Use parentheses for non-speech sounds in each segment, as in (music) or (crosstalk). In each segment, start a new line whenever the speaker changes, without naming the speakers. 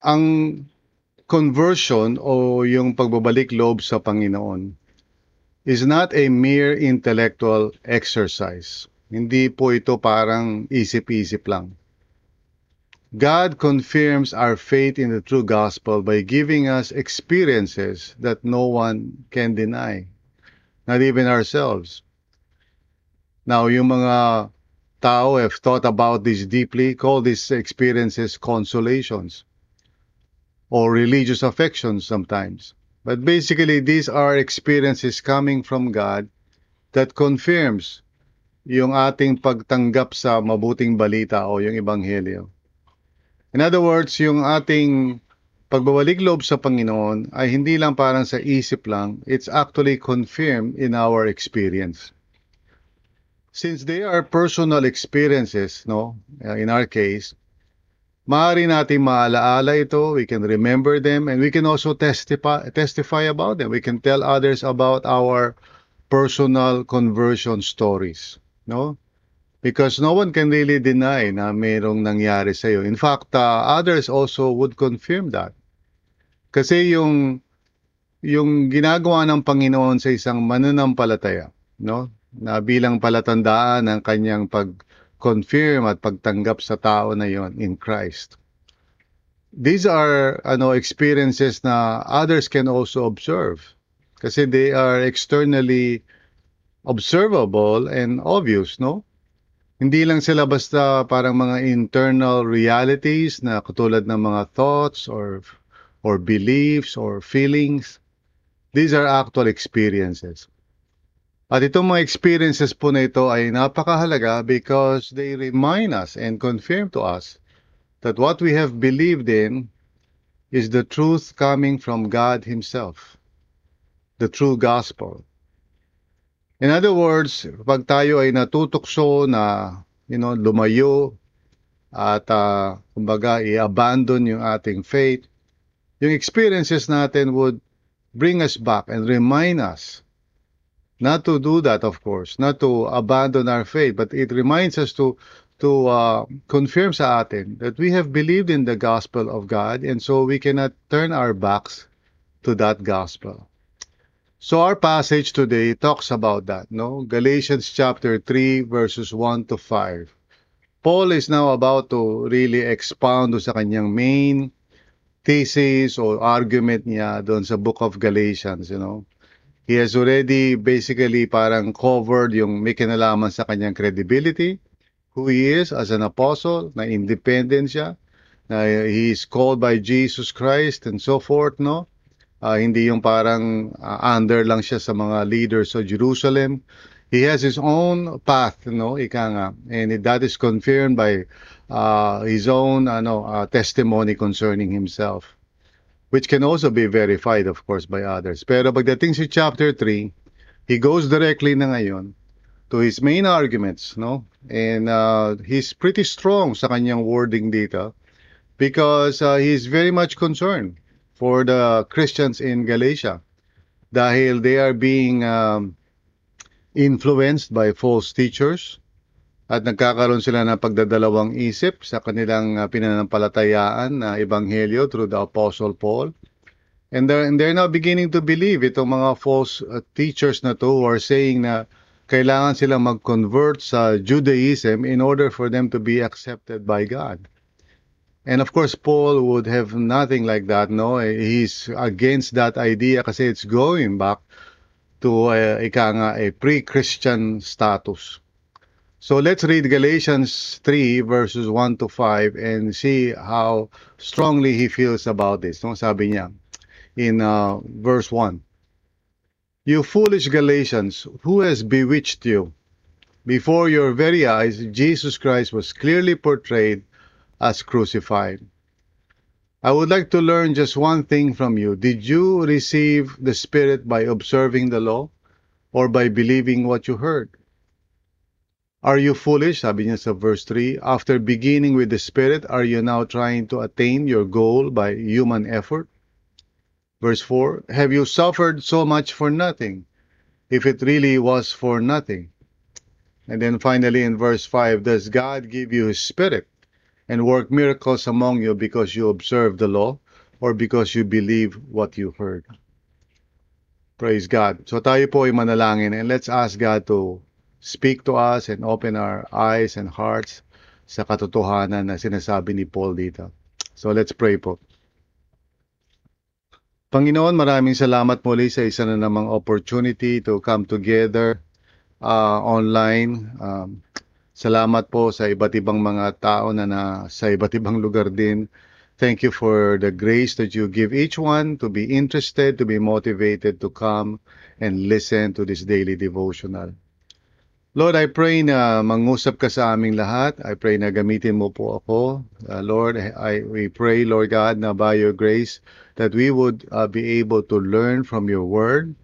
Ang conversion o yung pagbabalik loob sa Panginoon is not a mere intellectual exercise. Hindi po ito parang isip-isip lang. God confirms our faith in the true gospel by giving us experiences that no one can deny, not even ourselves. Now, yung mga tao have thought about this deeply, call these experiences consolations or religious affections sometimes. But basically, these are experiences coming from God that confirms yung ating pagtanggap sa mabuting balita o yung ebanghelyo. In other words, yung ating pagbabalik loob sa Panginoon ay hindi lang parang sa isip lang, it's actually confirmed in our experience. Since they are personal experiences, no, in our case, maaari natin maalaala ito, we can remember them, and we can also testify, testify about them. We can tell others about our personal conversion stories. No? Because no one can really deny na mayroong nangyari sa iyo. In fact, uh, others also would confirm that. Kasi yung yung ginagawa ng Panginoon sa isang mananampalataya, no? Na bilang palatandaan ng kanyang pag confirm at pagtanggap sa tao na yon in Christ. These are ano experiences na others can also observe kasi they are externally observable and obvious, no? Hindi lang sila basta parang mga internal realities na katulad ng mga thoughts or or beliefs or feelings. These are actual experiences. At itong mga experiences po na ito ay napakahalaga because they remind us and confirm to us that what we have believed in is the truth coming from God Himself, the true gospel. In other words, pag tayo ay natutukso na you know, lumayo at uh, kumbaga i-abandon yung ating faith, yung experiences natin would bring us back and remind us not to do that, of course, not to abandon our faith, but it reminds us to to uh, confirm sa atin that we have believed in the gospel of God, and so we cannot turn our backs to that gospel. So our passage today talks about that, no? Galatians chapter 3 verses 1 to 5. Paul is now about to really expound sa kanyang main thesis or argument niya doon sa book of Galatians, you know. He has already basically parang covered yung may kinalaman sa kanyang credibility, who he is as an apostle, na independent siya, na he is called by Jesus Christ and so forth, no? Uh, hindi yung parang uh, under lang siya sa mga leaders of Jerusalem. He has his own path, no? Ika nga. And that is confirmed by uh, his own ano, uh, testimony concerning himself which can also be verified, of course, by others. Pero pagdating sa chapter 3, he goes directly na ngayon to his main arguments, no? And uh, he's pretty strong sa kanyang wording dito because uh, he's very much concerned for the Christians in Galatia dahil they are being um, influenced by false teachers at nagkakaroon sila ng pagdadalawang isip sa kanilang uh, pinanampalatayaan na ebanghelyo through the Apostle Paul. And they're, and they're now beginning to believe itong mga false uh, teachers na to who are saying na kailangan silang mag-convert sa Judaism in order for them to be accepted by God. And of course, Paul would have nothing like that, no? He's against that idea kasi it's going back to uh, ika nga, a pre-Christian status. So let's read Galatians 3 verses 1 to 5 and see how strongly he feels about this. No? Sabi niya in uh, verse 1. You foolish Galatians, who has bewitched you? Before your very eyes, Jesus Christ was clearly portrayed as crucified. I would like to learn just one thing from you. Did you receive the Spirit by observing the law or by believing what you heard? Are you foolish? Sabi niya sa verse 3. After beginning with the Spirit, are you now trying to attain your goal by human effort? Verse 4. Have you suffered so much for nothing? If it really was for nothing. And then finally in verse 5, does God give you His Spirit and work miracles among you because you observe the law or because you believe what you heard? Praise God. So tayo po ay manalangin and let's ask God to speak to us and open our eyes and hearts sa katotohanan na sinasabi ni Paul dito. So let's pray po. Panginoon, maraming salamat muli sa isa na namang opportunity to come together uh, online. Um, salamat po sa iba't ibang mga tao na, na sa iba't ibang lugar din. Thank you for the grace that you give each one to be interested, to be motivated to come and listen to this daily devotional. Lord, I pray na mangusap ka sa aming lahat. I pray na gamitin mo po ako. Uh, Lord, I, we pray, Lord God, na by your grace, that we would uh, be able to learn from your word.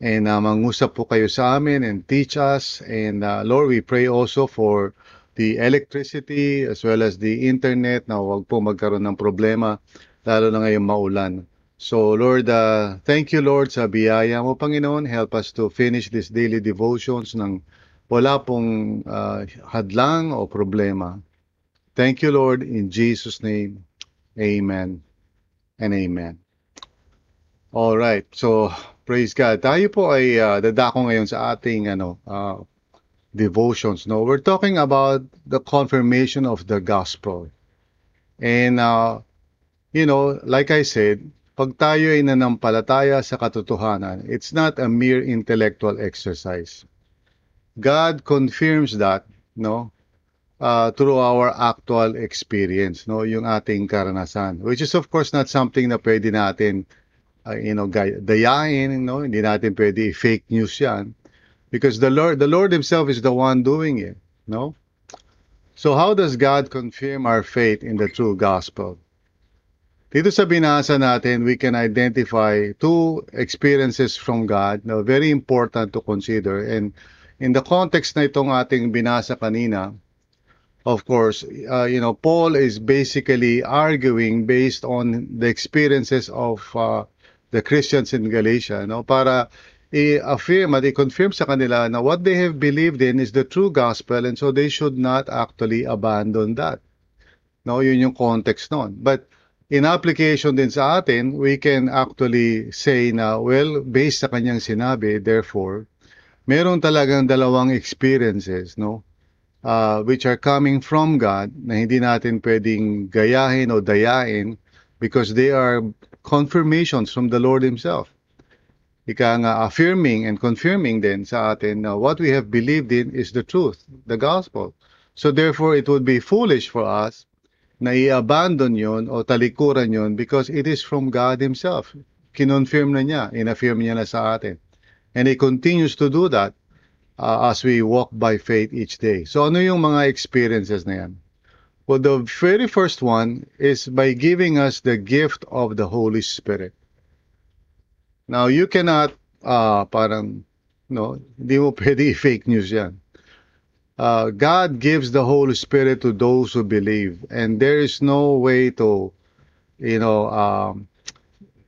And uh, mangusap po kayo sa amin and teach us. And uh, Lord, we pray also for the electricity as well as the internet na huwag po magkaroon ng problema, lalo na ngayong maulan. So Lord, uh, thank you Lord sa biyaya mo Panginoon. Help us to finish these daily devotions ng wala pong uh, hadlang o problema. Thank you, Lord, in Jesus' name. Amen and amen. All right. So, praise God. Tayo po ay uh, dadako ngayon sa ating ano, uh, devotions. No, we're talking about the confirmation of the gospel. And uh, you know, like I said, pag tayo ay nanampalataya sa katotohanan, it's not a mere intellectual exercise. God confirms that, no, uh, through our actual experience, no, yung ating karanasan, which is of course not something na pwede natin, uh, you know, dayain, no, hindi natin pwede fake news yan, because the Lord, the Lord Himself is the one doing it, no. So how does God confirm our faith in the true gospel? Dito sa binasa natin, we can identify two experiences from God, no, very important to consider and in the context na itong ating binasa kanina, of course, uh, you know, Paul is basically arguing based on the experiences of uh, the Christians in Galatia, no, para i-affirm at i-confirm sa kanila na what they have believed in is the true gospel and so they should not actually abandon that. No, yun yung context noon. But in application din sa atin, we can actually say na, well, based sa kanyang sinabi, therefore, meron talagang dalawang experiences, no? Uh, which are coming from God na hindi natin pwedeng gayahin o dayain because they are confirmations from the Lord Himself. Ika nga affirming and confirming din sa atin na what we have believed in is the truth, the gospel. So therefore, it would be foolish for us na i-abandon yon o talikuran yon because it is from God Himself. Kinonfirm na niya, inaffirm niya na sa atin. And He continues to do that uh, as we walk by faith each day. So ano yung mga experiences na yan? Well, the very first one is by giving us the gift of the Holy Spirit. Now, you cannot, uh, parang, no, hindi mo (laughs) pwede fake news yan. Uh, God gives the Holy Spirit to those who believe, and there is no way to, you know, um,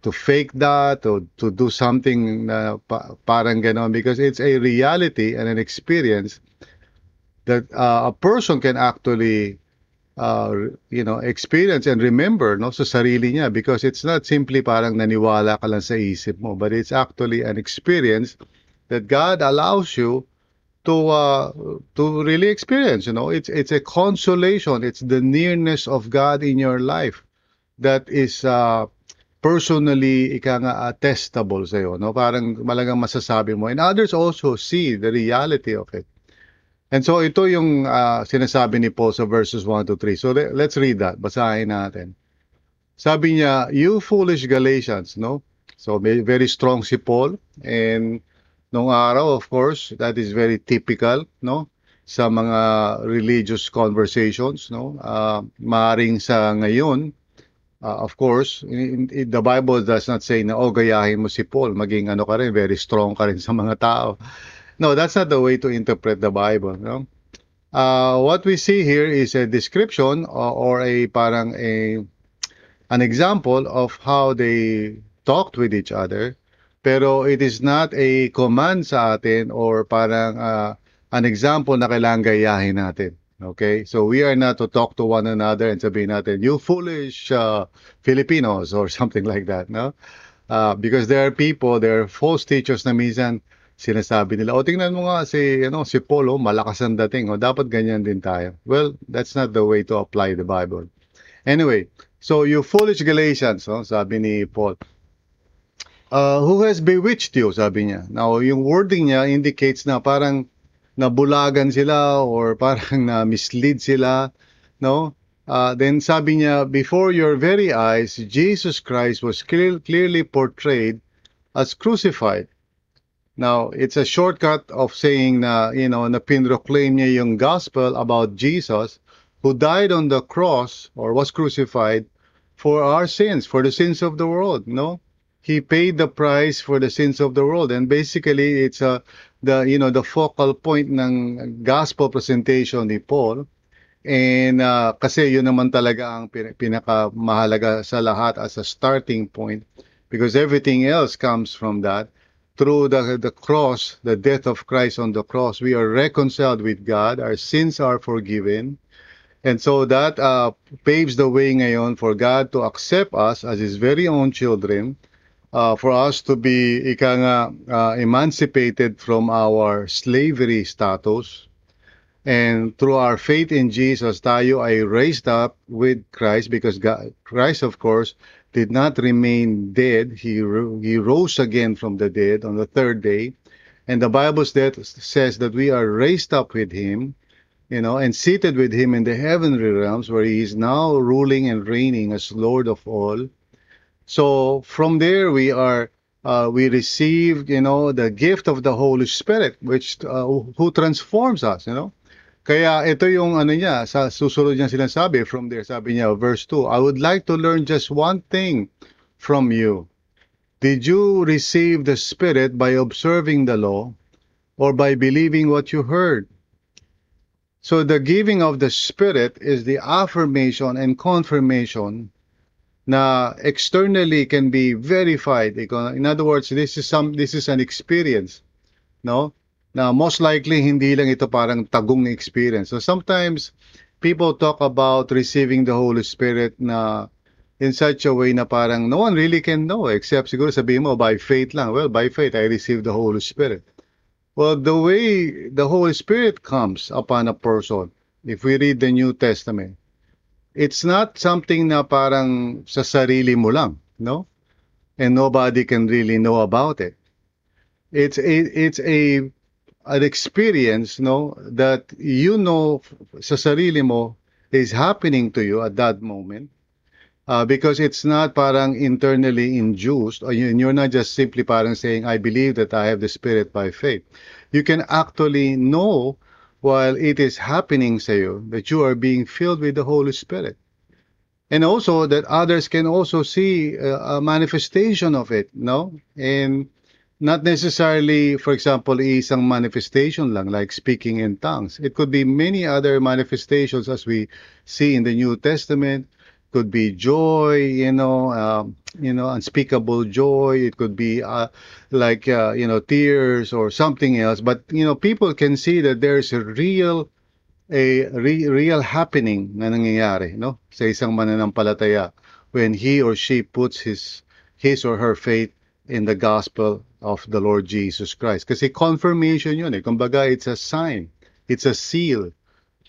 to fake that or to do something na pa, parang ganon. Because it's a reality and an experience that uh, a person can actually uh, you know experience and remember no sa sarili niya. Because it's not simply parang naniwala ka lang sa isip mo but it's actually an experience that God allows you to uh, to really experience you know. It's it's a consolation. It's the nearness of God in your life that is uh, personally ika nga uh, testable sa iyo no? Parang malagang masasabi mo. And others also see the reality of it. And so ito yung uh, sinasabi ni Paul sa verses 1 to 3 so let's read that. Basahin natin. Sabi niya you foolish Galatians no? So very strong si Paul. And Noong araw, of course, that is very typical, no? Sa mga religious conversations, no? Uh, maaring sa ngayon, uh, of course, in, in, the Bible does not say na, oh, gayahin mo si Paul, maging ano ka rin, very strong ka rin sa mga tao. No, that's not the way to interpret the Bible, no? Uh, what we see here is a description or, or a parang a an example of how they talked with each other pero it is not a command sa atin or parang uh, an example na kailangan gayahin natin. Okay? So we are not to talk to one another and sabihin natin, you foolish uh, Filipinos or (laughs) something like that, no? Uh, because there are people, there are false teachers na minsan sinasabi nila, o tingnan mo nga si, ano, si Polo, malakas ang dating, o dapat ganyan din tayo. Well, that's not the way to apply the Bible. Anyway, so you foolish Galatians, no, sabi ni Paul, uh, who has bewitched you, sabi niya. Now, yung wording niya indicates na parang nabulagan sila or (laughs) parang na-mislead sila, no? Uh, then sabi niya, before your very eyes, Jesus Christ was clear, clearly portrayed as crucified. Now, it's a shortcut of saying na, you know, na pinroclaim niya yung gospel about Jesus who died on the cross or was crucified for our sins, for the sins of the world, no? he paid the price for the sins of the world and basically it's a the you know the focal point ng gospel presentation ni Paul. And uh, kasi yun naman talaga ang pinakamahalaga sa lahat as a starting point. Because everything else comes from that. Through the the cross the death of Christ on the cross we are reconciled with God. Our sins are forgiven. And so that uh, paves the way ngayon for God to accept us as his very own children uh, for us to be ika nga, uh, emancipated from our slavery status. And through our faith in Jesus, tayo ay raised up with Christ because God, Christ, of course, did not remain dead. He, he rose again from the dead on the third day. And the Bible says that we are raised up with him, you know, and seated with him in the heavenly realms where he is now ruling and reigning as Lord of all. So from there we are uh, we received, you know, the gift of the Holy Spirit which uh, who transforms us, you know. Kaya ito yung ano niya, sa susunod niya sinasabi from there, sabi niya, verse 2, I would like to learn just one thing from you. Did you receive the Spirit by observing the law or by believing what you heard? So the giving of the Spirit is the affirmation and confirmation na externally can be verified. In other words, this is some this is an experience, no? Na most likely hindi lang ito parang tagong experience. So sometimes people talk about receiving the Holy Spirit na in such a way na parang no one really can know except siguro sabihin mo by faith lang. Well, by faith I received the Holy Spirit. Well, the way the Holy Spirit comes upon a person, if we read the New Testament, it's not something na parang sa sarili mo lang, no? And nobody can really know about it. It's a, it's a an experience, no, that you know sa sarili mo is happening to you at that moment. Uh, because it's not parang internally induced, or you're not just simply parang saying, I believe that I have the Spirit by faith. You can actually know while it is happening sa you that you are being filled with the Holy Spirit. And also that others can also see a, a manifestation of it, no? And not necessarily, for example, isang manifestation lang, like speaking in tongues. It could be many other manifestations as we see in the New Testament. Could be joy, you know, um, you know, unspeakable joy. It could be uh, like, uh, you know, tears or something else. But, you know, people can see that there's a real, a re- real happening na nangyayari, no? Sa isang mananampalataya when he or she puts his, his or her faith in the gospel of the Lord Jesus Christ. Kasi confirmation yun eh. Kumbaga, it's a sign. It's a seal.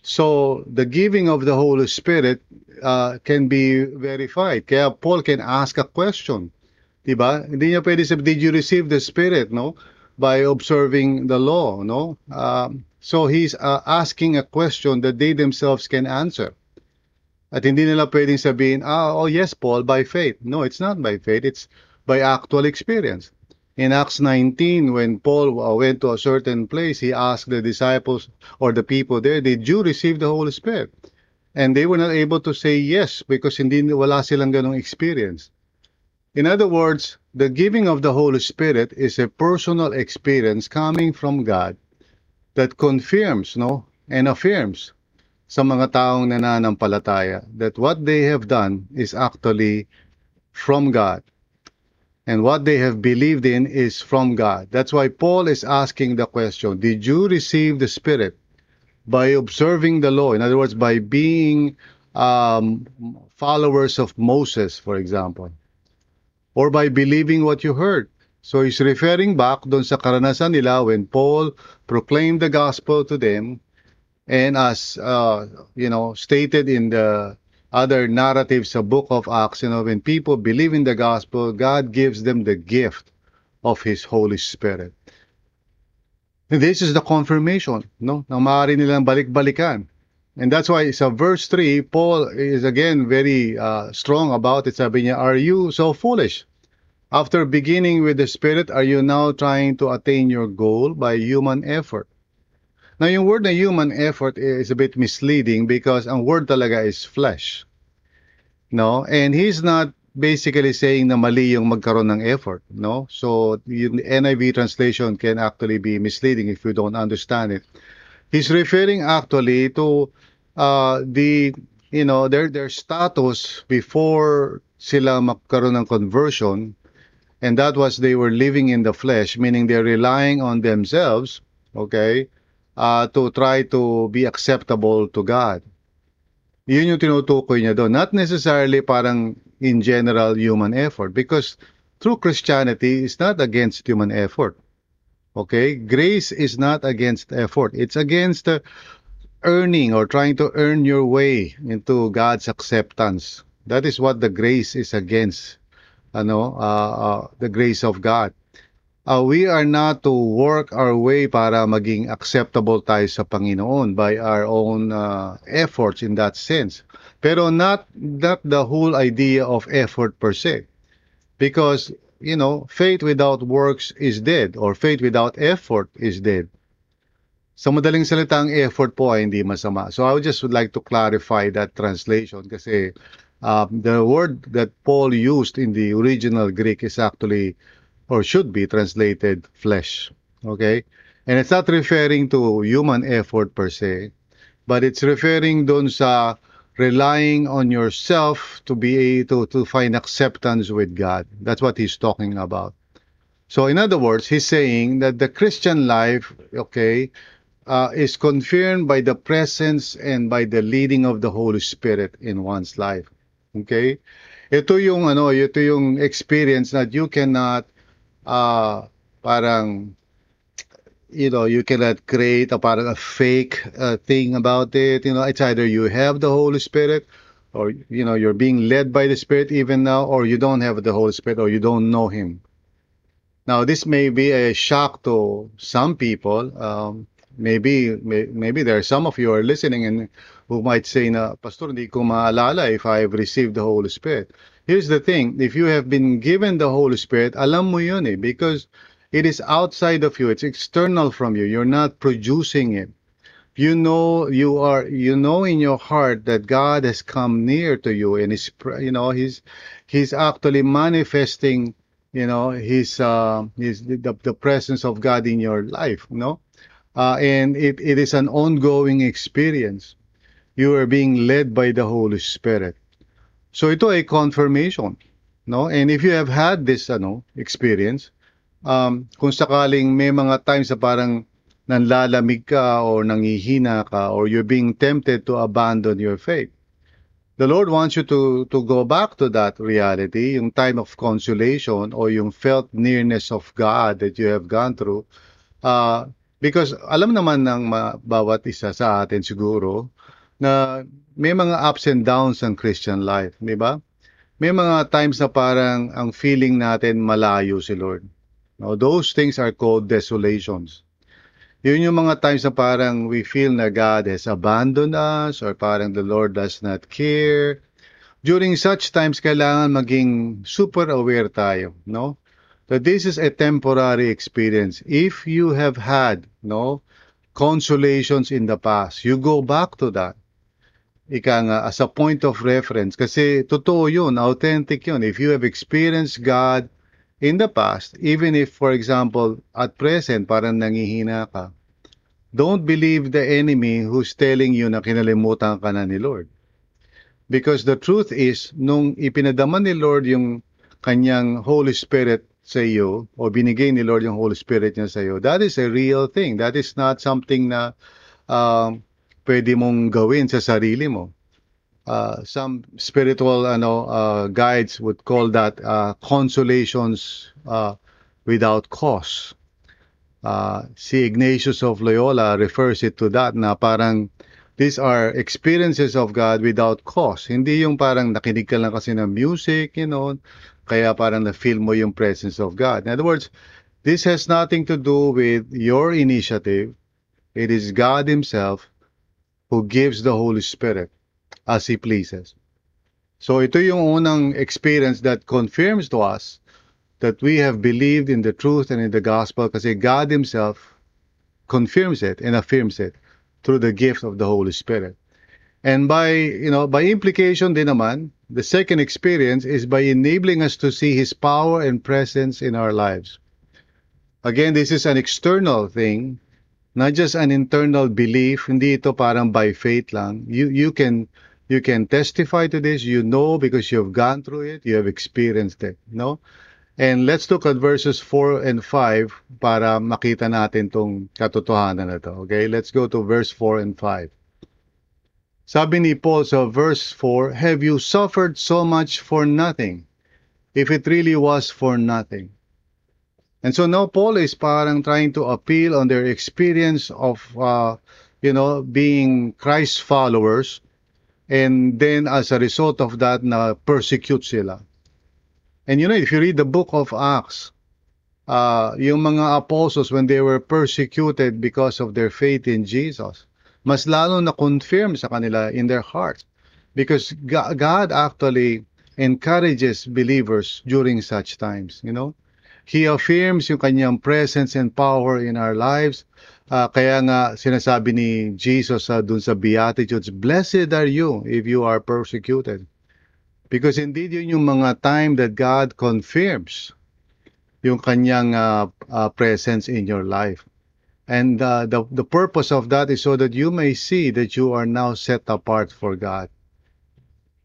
So, the giving of the Holy Spirit uh, can be verified. Kaya Paul can ask a question. Diba? Hindi niya pwede sabi, did you receive the Spirit, no? By observing the law, no? Um, so, he's uh, asking a question that they themselves can answer. At hindi nila pwedeng sabihin, ah, oh yes, Paul, by faith. No, it's not by faith. It's by actual experience. In Acts 19, when Paul went to a certain place, he asked the disciples or the people there, Did you receive the Holy Spirit? And they were not able to say yes because hindi wala silang ganong experience. In other words, the giving of the Holy Spirit is a personal experience coming from God that confirms no and affirms sa mga taong nananampalataya that what they have done is actually from God. And what they have believed in is from God. That's why Paul is asking the question Did you receive the Spirit by observing the law? In other words, by being um, followers of Moses, for example, or by believing what you heard. So he's referring back doon sa karanasan nila when Paul proclaimed the gospel to them and as uh, you know stated in the other narratives of book of Acts, you know, when people believe in the gospel, God gives them the gift of His Holy Spirit. And this is the confirmation, no? Na maaari nilang balik-balikan. And that's why sa verse 3, Paul is again very uh, strong about it. Sabi niya, Are you so foolish? After beginning with the Spirit, are you now trying to attain your goal by human effort? Now, yung word na human effort is a bit misleading because ang word talaga is flesh. No? And he's not basically saying na mali yung magkaroon ng effort. No? So, yung NIV translation can actually be misleading if you don't understand it. He's referring actually to uh, the, you know, their, their status before sila magkaroon ng conversion. And that was they were living in the flesh, meaning they're relying on themselves, okay, uh, to try to be acceptable to God. Yun yung tinutukoy niya doon. Not necessarily parang in general human effort because true Christianity is not against human effort. Okay? Grace is not against effort. It's against uh, earning or trying to earn your way into God's acceptance. That is what the grace is against. Ano, uh, uh, the grace of God uh, we are not to work our way para maging acceptable tayo sa Panginoon by our own uh, efforts in that sense. Pero not not the whole idea of effort per se. Because, you know, faith without works is dead or faith without effort is dead. Sa madaling salita, ang effort po ay hindi masama. So I would just would like to clarify that translation kasi um, the word that Paul used in the original Greek is actually or should be translated flesh. Okay? And it's not referring to human effort per se, but it's referring dun sa relying on yourself to be to, to find acceptance with God. That's what he's talking about. So, in other words, he's saying that the Christian life, okay, uh, is confirmed by the presence and by the leading of the Holy Spirit in one's life. Okay? Ito yung ano, ito yung experience that you cannot uh, parang you know you cannot create a parang a fake uh, thing about it. You know it's either you have the holy spirit or you know you're being led by the spirit even now or you don't have the holy spirit or you don't know him. Now this may be a shock to some people. Um, maybe may, maybe there are some of you are listening and who might say na pastor hindi ko maalala if I've received the holy spirit Here's the thing, if you have been given the Holy Spirit, alam mo yun eh, because it is outside of you, it's external from you. You're not producing it. You know, you are, you know in your heart that God has come near to you and is, you know, he's, he's actually manifesting, you know, his, uh, his, the, the presence of God in your life, you know? Uh, and it, it is an ongoing experience. You are being led by the Holy Spirit. So ito ay confirmation, no? And if you have had this ano experience, um, kung sakaling may mga times na parang nanlalamig ka or nangihina ka or you're being tempted to abandon your faith, the Lord wants you to to go back to that reality, yung time of consolation or yung felt nearness of God that you have gone through. Uh, because alam naman ng bawat isa sa atin siguro na may mga ups and downs ang Christian life, di ba? May mga times na parang ang feeling natin malayo si Lord. Now, those things are called desolations. Yun yung mga times na parang we feel na God has abandoned us or parang the Lord does not care. During such times, kailangan maging super aware tayo, no? that this is a temporary experience. If you have had, no, consolations in the past, you go back to that. Ika nga, as a point of reference. Kasi totoo yun, authentic yun. If you have experienced God in the past, even if, for example, at present, parang nangihina ka, don't believe the enemy who's telling you na kinalimutan ka na ni Lord. Because the truth is, nung ipinadama ni Lord yung kanyang Holy Spirit sa iyo, o binigay ni Lord yung Holy Spirit niya sa iyo, that is a real thing. That is not something na um, pwede mong gawin sa sarili mo. Uh, some spiritual ano uh, guides would call that uh, consolations uh, without cause. Uh, si Ignatius of Loyola refers it to that na parang these are experiences of God without cause. Hindi yung parang nakinig ka lang kasi ng music, you know, kaya parang na-feel mo yung presence of God. In other words, this has nothing to do with your initiative. It is God Himself who gives the Holy Spirit as He pleases. So ito yung unang experience that confirms to us that we have believed in the truth and in the gospel kasi God Himself confirms it and affirms it through the gift of the Holy Spirit. And by, you know, by implication din naman, the second experience is by enabling us to see His power and presence in our lives. Again, this is an external thing, not just an internal belief. Hindi ito parang by faith lang. You, you can, you can testify to this. You know because you've gone through it. You have experienced it. No? And let's look at verses 4 and 5 para makita natin tong katotohanan na to. Okay, let's go to verse 4 and 5. Sabi ni Paul sa verse 4, Have you suffered so much for nothing? If it really was for nothing. And so now Paul is parang trying to appeal on their experience of, uh, you know, being Christ followers. And then as a result of that, na persecute sila. And you know, if you read the book of Acts, uh, yung mga apostles, when they were persecuted because of their faith in Jesus, mas lalo na confirm sa kanila in their hearts. Because God actually encourages believers during such times, you know. He affirms yung kanyang presence and power in our lives. Uh, kaya nga sinasabi ni Jesus uh, dun sa Beatitudes, Blessed are you if you are persecuted. Because indeed, yun yung mga time that God confirms yung kanyang uh, uh, presence in your life. And uh, the, the purpose of that is so that you may see that you are now set apart for God.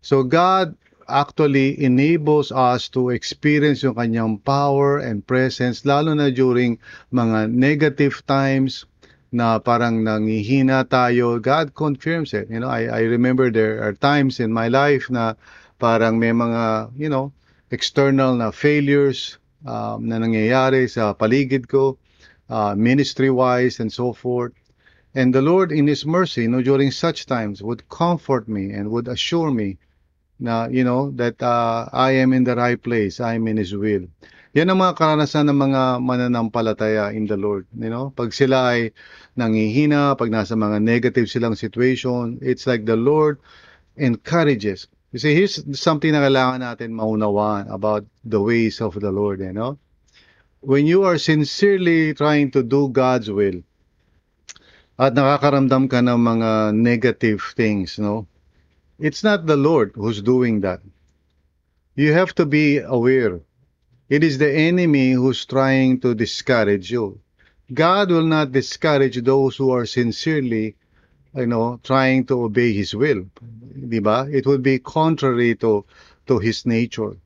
So God actually enables us to experience yung kanyang power and presence, lalo na during mga negative times na parang nangihina tayo. God confirms it. You know, I, I remember there are times in my life na parang may mga, you know, external na failures um, na nangyayari sa paligid ko, uh, ministry-wise and so forth. And the Lord in His mercy, you know, during such times would comfort me and would assure me na, you know, that uh, I am in the right place, I am in His will. Yan ang mga karanasan ng mga mananampalataya in the Lord. You know, pag sila ay nangihina, pag nasa mga negative silang situation, it's like the Lord encourages You see, here's something na kailangan natin maunawaan about the ways of the Lord, you know? When you are sincerely trying to do God's will, at nakakaramdam ka ng mga negative things, no? It's not the Lord who's doing that. You have to be aware. It is the enemy who's trying to discourage you. God will not discourage those who are sincerely you know, trying to obey his will. Di ba? It would be contrary to, to his nature.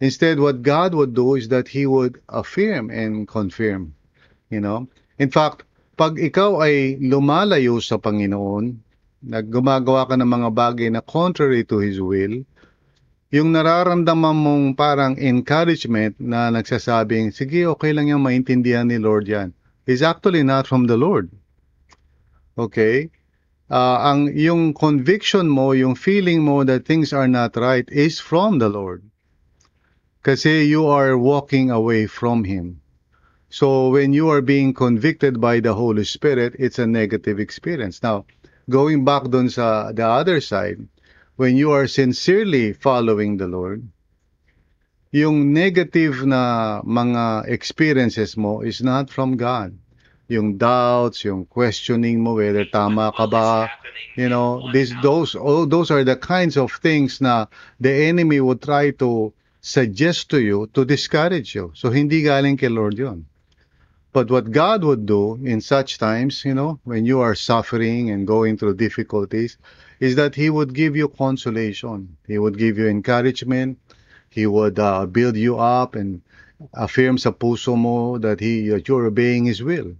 Instead, what God would do is that He would affirm and confirm. You know? In fact, pag ikaw ay lumalayo sa Panginoon, naggumagawa ka ng mga bagay na contrary to His will, yung nararamdaman mong parang encouragement na nagsasabing, sige, okay lang yung maintindihan ni Lord yan, is actually not from the Lord. Okay? uh, ang yung conviction mo, yung feeling mo that things are not right is from the Lord. Kasi you are walking away from Him. So when you are being convicted by the Holy Spirit, it's a negative experience. Now, going back dun sa the other side, when you are sincerely following the Lord, yung negative na mga experiences mo is not from God. Yung doubts, yung questioning mo whether tama ka ba, you know, this those all those are the kinds of things na the enemy would try to suggest to you to discourage you. So hindi galing kay Lord 'yon. But what God would do in such times, you know, when you are suffering and going through difficulties, is that He would give you consolation. He would give you encouragement. He would uh, build you up and affirm sa puso mo that He that you're obeying His will.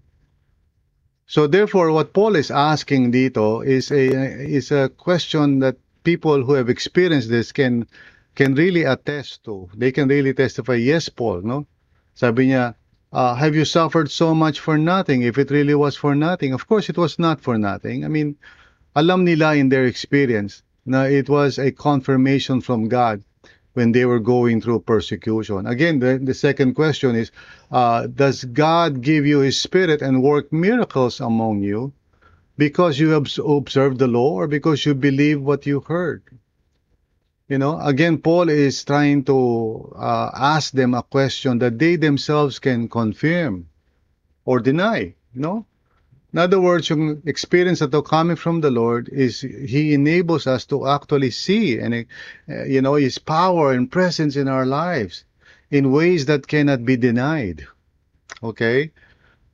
So therefore, what Paul is asking dito is a is a question that people who have experienced this can can really attest to. They can really testify, yes, Paul, no? Sabi niya, uh, have you suffered so much for nothing? If it really was for nothing, of course it was not for nothing. I mean, alam nila in their experience it was a confirmation from God when they were going through persecution. Again, the, the second question is uh, Does God give you His Spirit and work miracles among you because you have observed the law or because you believe what you heard? You know, again, Paul is trying to uh, ask them a question that they themselves can confirm or deny. You know, in other words, yung experience that coming from the Lord is He enables us to actually see and uh, you know His power and presence in our lives in ways that cannot be denied. Okay.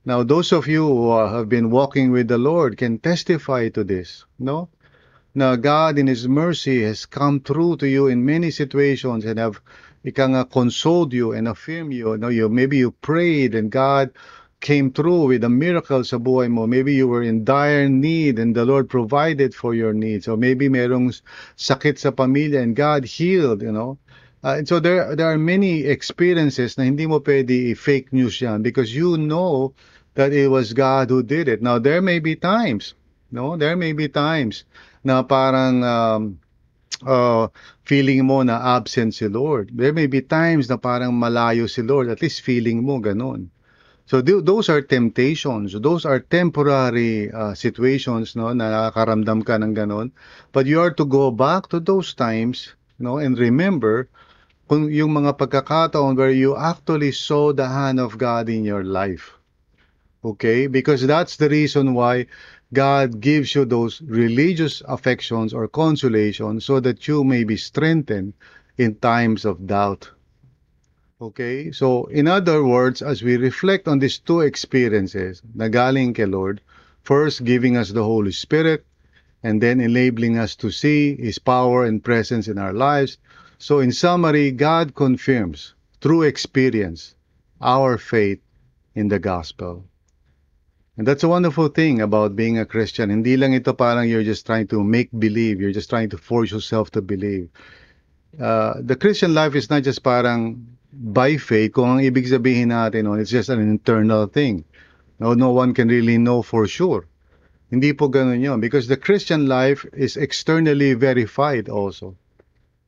Now, those of you who have been walking with the Lord can testify to this. No, now God in His mercy has come through to you in many situations and have ika nga consoled you and affirmed you. No, you maybe you prayed and God came through with a miracle sa buhay mo. Maybe you were in dire need and the Lord provided for your needs. Or maybe merong sakit sa pamilya and God healed, you know. Uh, and so there there are many experiences na hindi mo pwede fake news yan because you know that it was God who did it. Now there may be times, no, there may be times na parang um, uh, feeling mo na absent si Lord. There may be times na parang malayo si Lord, at least feeling mo ganun. So th- those are temptations. Those are temporary uh, situations no na nakakaramdam ka ng ganun. But you are to go back to those times no and remember kung yung mga pagkakataon where you actually saw the hand of God in your life. Okay? Because that's the reason why God gives you those religious affections or consolation so that you may be strengthened in times of doubt. Okay? So, in other words, as we reflect on these two experiences, na galing kay Lord, first giving us the Holy Spirit, and then enabling us to see His power and presence in our lives. So, in summary, God confirms through experience our faith in the gospel. And that's a wonderful thing about being a Christian. Hindi lang ito parang you're just trying to make believe, you're just trying to force yourself to believe. Uh, the Christian life is not just parang by faith, kung ang ibig sabihin natin, no, it's just an internal thing. No, no one can really know for sure. Hindi po ganun yun. Because the Christian life is externally verified also.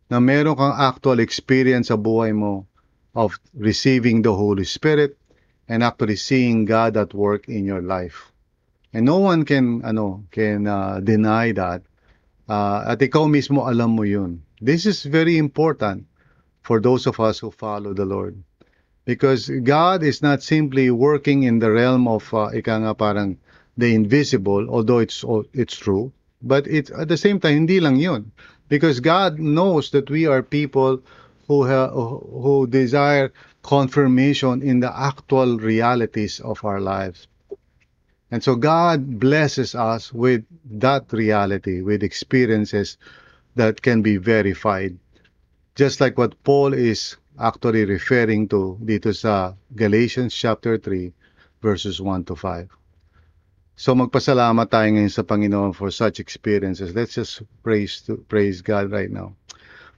Na meron kang actual experience sa buhay mo of receiving the Holy Spirit and actually seeing God at work in your life. And no one can ano can uh, deny that. Uh, at ikaw mismo alam mo yun. This is very important for those of us who follow the Lord. Because God is not simply working in the realm of uh, ika nga parang the invisible, although it's it's true, but it's at the same time hindi lang yun. Because God knows that we are people who ha- who desire confirmation in the actual realities of our lives. And so God blesses us with that reality, with experiences that can be verified. Just like what Paul is actually referring to dito sa Galatians chapter 3 verses 1 to 5. So magpasalamat tayo ngayon sa Panginoon for such experiences. Let's just praise to, praise God right now.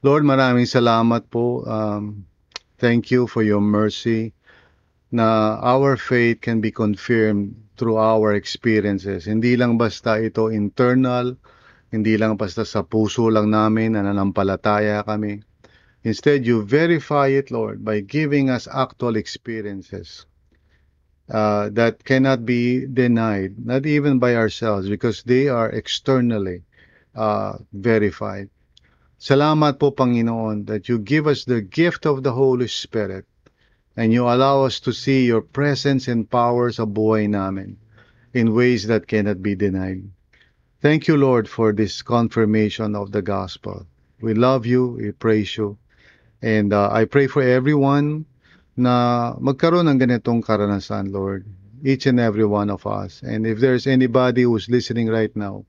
Lord, maraming salamat po. Um, thank you for your mercy na our faith can be confirmed through our experiences. Hindi lang basta ito internal, hindi lang basta sa puso lang namin na nanampalataya kami. Instead, you verify it, Lord, by giving us actual experiences uh, that cannot be denied, not even by ourselves, because they are externally uh, verified. Salamat po, Panginoon, that you give us the gift of the Holy Spirit and you allow us to see your presence and power sa buhay namin in ways that cannot be denied. Thank you, Lord, for this confirmation of the gospel. We love you, we praise you, and uh, I pray for everyone na magkaroon ng ganitong karanasan, Lord. Each and every one of us. And if there's anybody who's listening right now,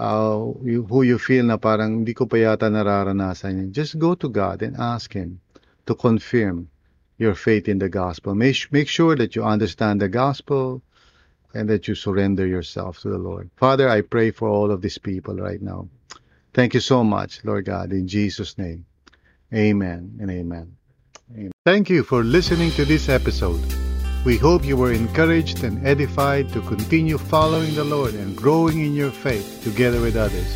uh, who you feel na parang hindi ko pa yata nararanasan yun, just go to God and ask Him to confirm your faith in the gospel. Make, make sure that you understand the gospel and that you surrender yourself to the Lord. Father, I pray for all of these people right now. Thank you so much, Lord God, in Jesus' name. Amen and amen. amen. Thank you for listening to this episode. We hope you were encouraged and edified to continue following the Lord and growing in your faith together with others.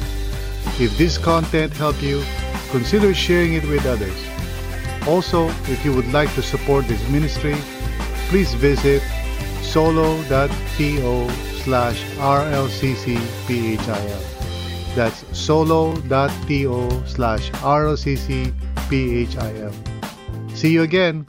If this content helped you, consider sharing it with others. Also, if you would like to support this ministry, please visit solo.to slash rlccphil. That's solo.to slash rlccphil. See you again.